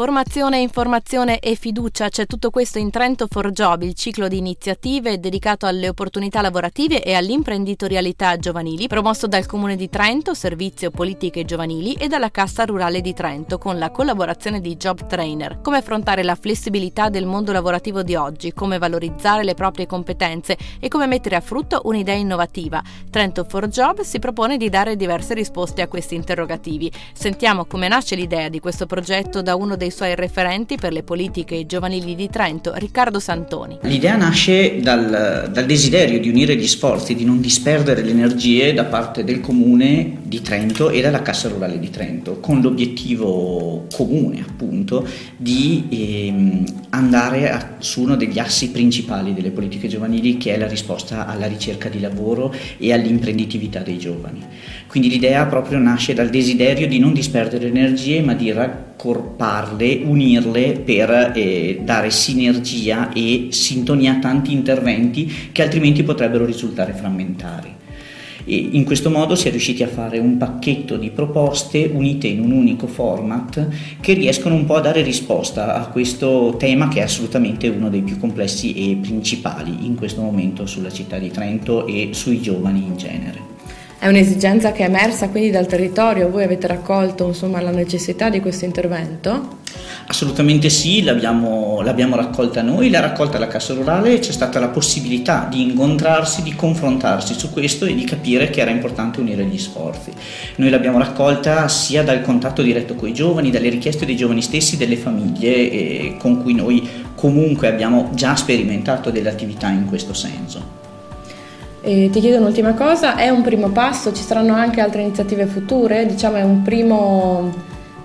Formazione, informazione e fiducia, c'è tutto questo in Trento for Job, il ciclo di iniziative dedicato alle opportunità lavorative e all'imprenditorialità giovanili, promosso dal Comune di Trento, Servizio Politiche Giovanili e dalla Cassa Rurale di Trento, con la collaborazione di Job Trainer. Come affrontare la flessibilità del mondo lavorativo di oggi, come valorizzare le proprie competenze e come mettere a frutto un'idea innovativa. Trento for Job si propone di dare diverse risposte a questi interrogativi. Sentiamo come nasce l'idea di questo progetto da uno dei dei suoi referenti per le politiche giovanili di Trento, Riccardo Santoni. L'idea nasce dal, dal, desiderio di unire gli sforzi, di non disperdere le energie da parte del comune di Trento e dalla Cassa Rurale di Trento, con l'obiettivo comune appunto di ehm, andare a, su uno degli assi principali delle politiche giovanili che è la risposta alla ricerca di lavoro e all'imprenditività dei giovani. Quindi l'idea proprio nasce dal desiderio di non disperdere energie ma di raccorparle, unirle per eh, dare sinergia e sintonia a tanti interventi che altrimenti potrebbero risultare frammentari. E in questo modo si è riusciti a fare un pacchetto di proposte unite in un unico format che riescono un po' a dare risposta a questo tema che è assolutamente uno dei più complessi e principali in questo momento sulla città di Trento e sui giovani in genere. È un'esigenza che è emersa quindi dal territorio, voi avete raccolto insomma, la necessità di questo intervento? Assolutamente sì, l'abbiamo, l'abbiamo, raccolta noi, l'ha raccolta la Cassa Rurale e c'è stata la possibilità di incontrarsi, di confrontarsi su questo e di capire che era importante unire gli sforzi. Noi l'abbiamo raccolta sia dal contatto diretto con i giovani, dalle richieste dei giovani stessi, delle famiglie con cui noi comunque abbiamo già sperimentato delle attività in questo senso. E ti chiedo un'ultima cosa, è un primo passo, ci saranno anche altre iniziative future? Diciamo è un primo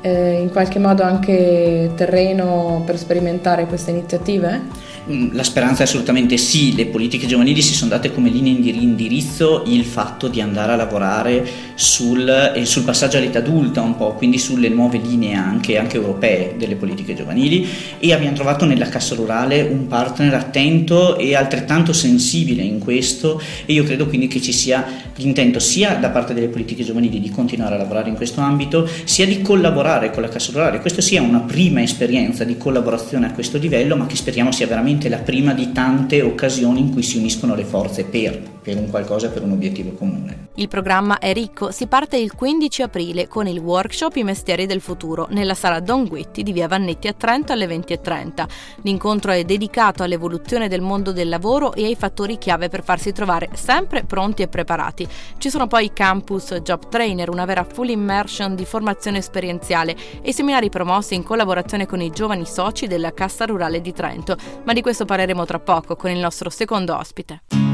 eh, in qualche modo anche terreno per sperimentare queste iniziative? Mm, la speranza è assolutamente sì, le politiche giovanili si sono date come linea di indirizzo il fatto di andare a lavorare sul, eh, sul passaggio all'età adulta un po', quindi sulle nuove linee anche, anche, europee delle politiche giovanili e abbiamo trovato nella Cassa Rurale un partner attento e altrettanto sensibile in questo e io credo quindi che ci sia l'intento sia da parte delle politiche giovanili di continuare a lavorare in questo ambito, sia di collaborare con la Cassa Rurale. Questa sia una prima esperienza di collaborazione a questo livello, ma che speriamo sia veramente veramente la prima di tante occasioni in cui si uniscono le forze per, per un qualcosa, per un obiettivo comune. Il programma è ricco, si parte il 15 aprile con il workshop I mestieri del futuro nella sala Don Guetti di via Vannetti a Trento alle 20.30. L'incontro è dedicato all'evoluzione del mondo del lavoro e ai fattori chiave per farsi trovare sempre pronti e preparati. Ci sono poi campus Job Trainer, una vera full immersion di formazione esperienziale e seminari promossi in collaborazione con i giovani soci della Cassa Rurale di Trento, ma di questo parleremo tra poco con il nostro secondo ospite.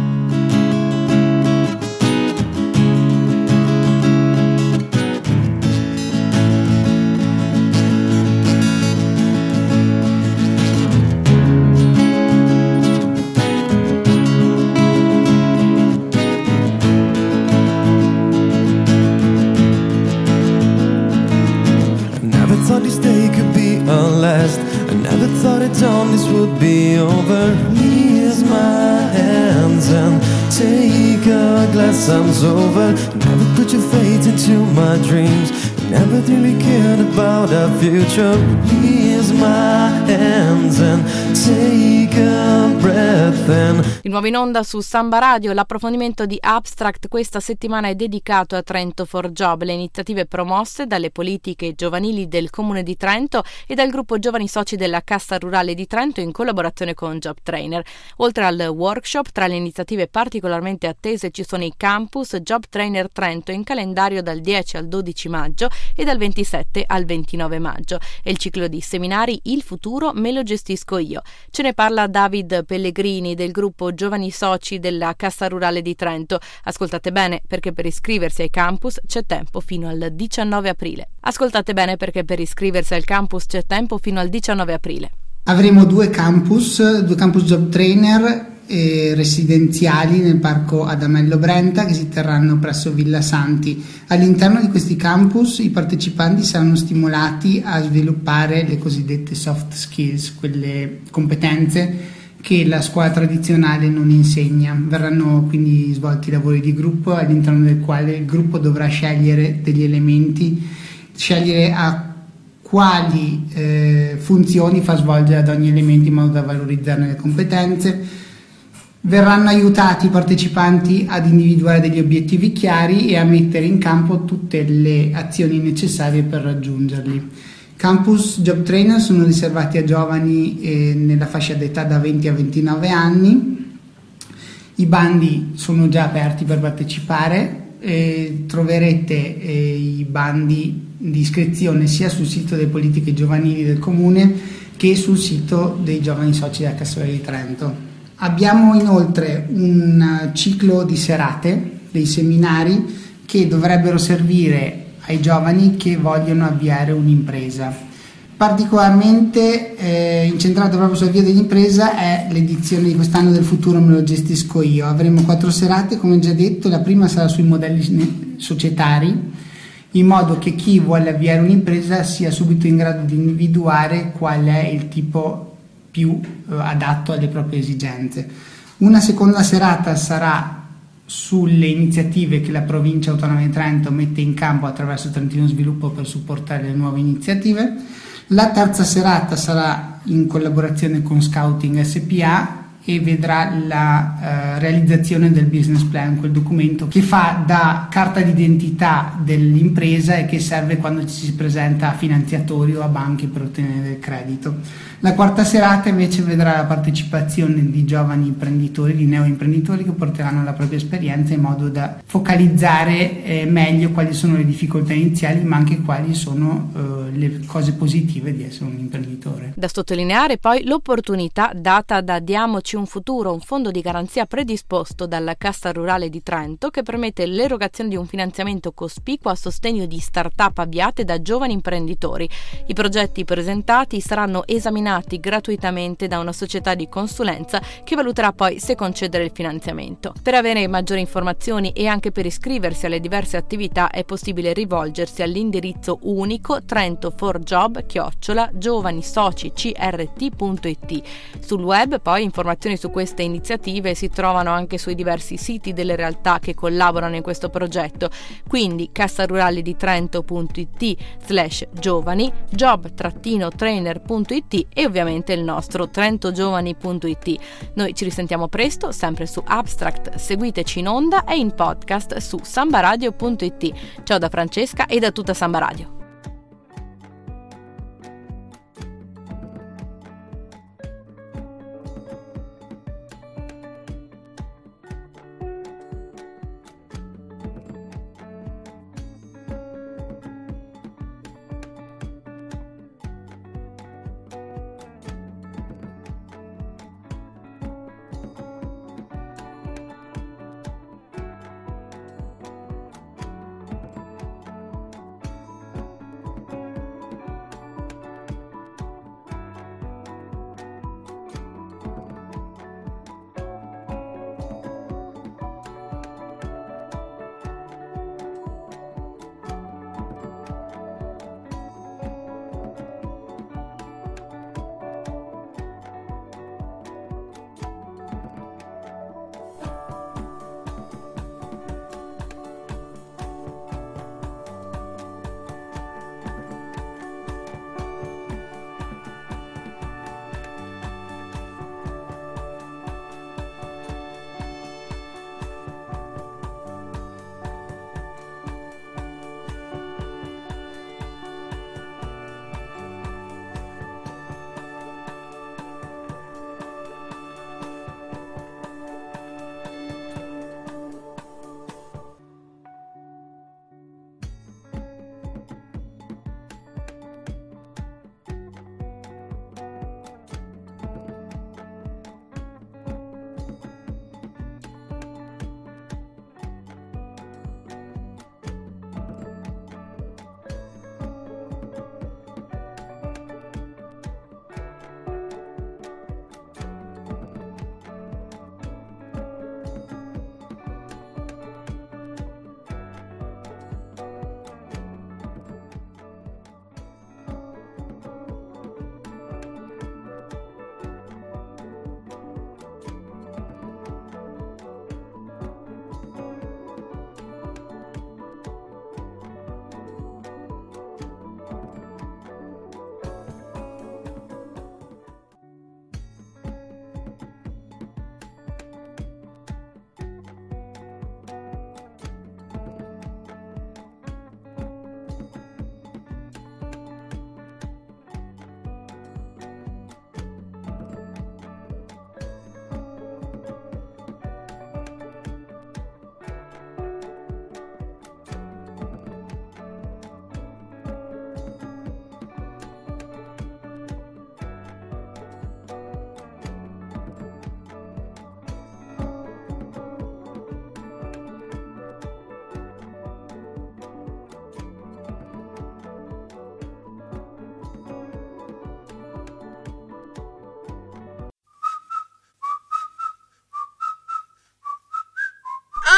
be over. Here's my hands and take a glass, I'm sober. Never put your faith into my dreams. Never really cared about our future. Here's my hands and take a breath and Di nuovo in onda su Samba Radio, l'approfondimento di Abstract questa settimana è dedicato a Trento for Job, le iniziative promosse dalle politiche giovanili del Comune di Trento e dal gruppo Giovani Soci della Cassa Rurale di Trento in collaborazione con Job Trainer. Oltre al workshop, tra le iniziative particolarmente attese ci sono i campus Job Trainer Trento in calendario dal 10 al 12 maggio e dal 27 al 29 maggio e il ciclo di seminari Il futuro me lo gestisco io. Ce ne parla David Pellegrini del gruppo Giovani Soci della Cassa Rurale di Trento. Ascoltate bene perché per iscriversi ai campus c'è tempo fino al 19 aprile. Ascoltate bene perché per iscriversi al campus c'è tempo fino al 19 aprile. Avremo due campus, due campus job trainer eh, residenziali nel parco Adamello Brenta che si terranno presso Villa Santi. All'interno di questi campus i partecipanti saranno stimolati a sviluppare le cosiddette soft skills, quelle competenze che la scuola tradizionale non insegna. Verranno quindi svolti lavori di gruppo all'interno del quale il gruppo dovrà scegliere degli elementi, scegliere a quali eh, funzioni fa svolgere ad ogni elemento in modo da valorizzarne le competenze. Verranno aiutati i partecipanti ad individuare degli obiettivi chiari e a mettere in campo tutte le azioni necessarie per raggiungerli. Campus Job Trainer sono riservati a giovani eh, nella fascia d'età da 20 a 29 anni. I bandi sono già aperti per partecipare. Eh, troverete eh, i bandi di iscrizione sia sul sito delle politiche giovanili del comune che sul sito dei giovani soci della Castello di Trento. Abbiamo inoltre un ciclo di serate, dei seminari che dovrebbero servire ai giovani che vogliono avviare un'impresa. Particolarmente eh, incentrato proprio sul avvio dell'impresa è l'edizione di quest'anno del futuro me lo gestisco io. Avremo quattro serate, come già detto, la prima sarà sui modelli societari, in modo che chi vuole avviare un'impresa sia subito in grado di individuare qual è il tipo più eh, adatto alle proprie esigenze. Una seconda serata sarà sulle iniziative che la provincia autonoma di Trento mette in campo attraverso Trentino Sviluppo per supportare le nuove iniziative. La terza serata sarà in collaborazione con Scouting SPA e vedrà la eh, realizzazione del business plan, quel documento che fa da carta d'identità dell'impresa e che serve quando ci si presenta a finanziatori o a banche per ottenere il credito. La quarta serata invece vedrà la partecipazione di giovani imprenditori, di neoimprenditori che porteranno la propria esperienza in modo da focalizzare eh, meglio quali sono le difficoltà iniziali ma anche quali sono eh, le cose positive di essere un imprenditore. Da sottolineare poi l'opportunità data da Diamoci un futuro, un fondo di garanzia predisposto dalla Cassa Rurale di Trento che permette l'erogazione di un finanziamento cospicuo a sostegno di start-up avviate da giovani imprenditori. I progetti presentati saranno esaminati gratuitamente da una società di consulenza che valuterà poi se concedere il finanziamento. Per avere maggiori informazioni e anche per iscriversi alle diverse attività è possibile rivolgersi all'indirizzo unico Trento for Job chiocciola giovanisocicrt.it. Sul web poi informazioni su queste iniziative si trovano anche sui diversi siti delle realtà che collaborano in questo progetto, quindi cassarurale di Trento.it slash giovani, job-trainer.it e ovviamente il nostro trentogiovani.it. Noi ci risentiamo presto, sempre su Abstract, seguiteci in onda e in podcast su sambaradio.it. Ciao da Francesca e da tutta Samba Radio.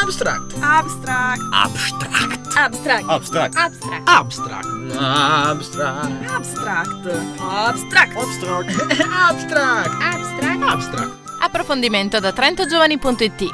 Abstract. Abstract. Abstract. Abstract. Abstract. Abstract. Abstract. Abstract. Abstract. Abstract. Abstract. Abstract. Abstract. Abstract. Approfondimento da trentogiovani.it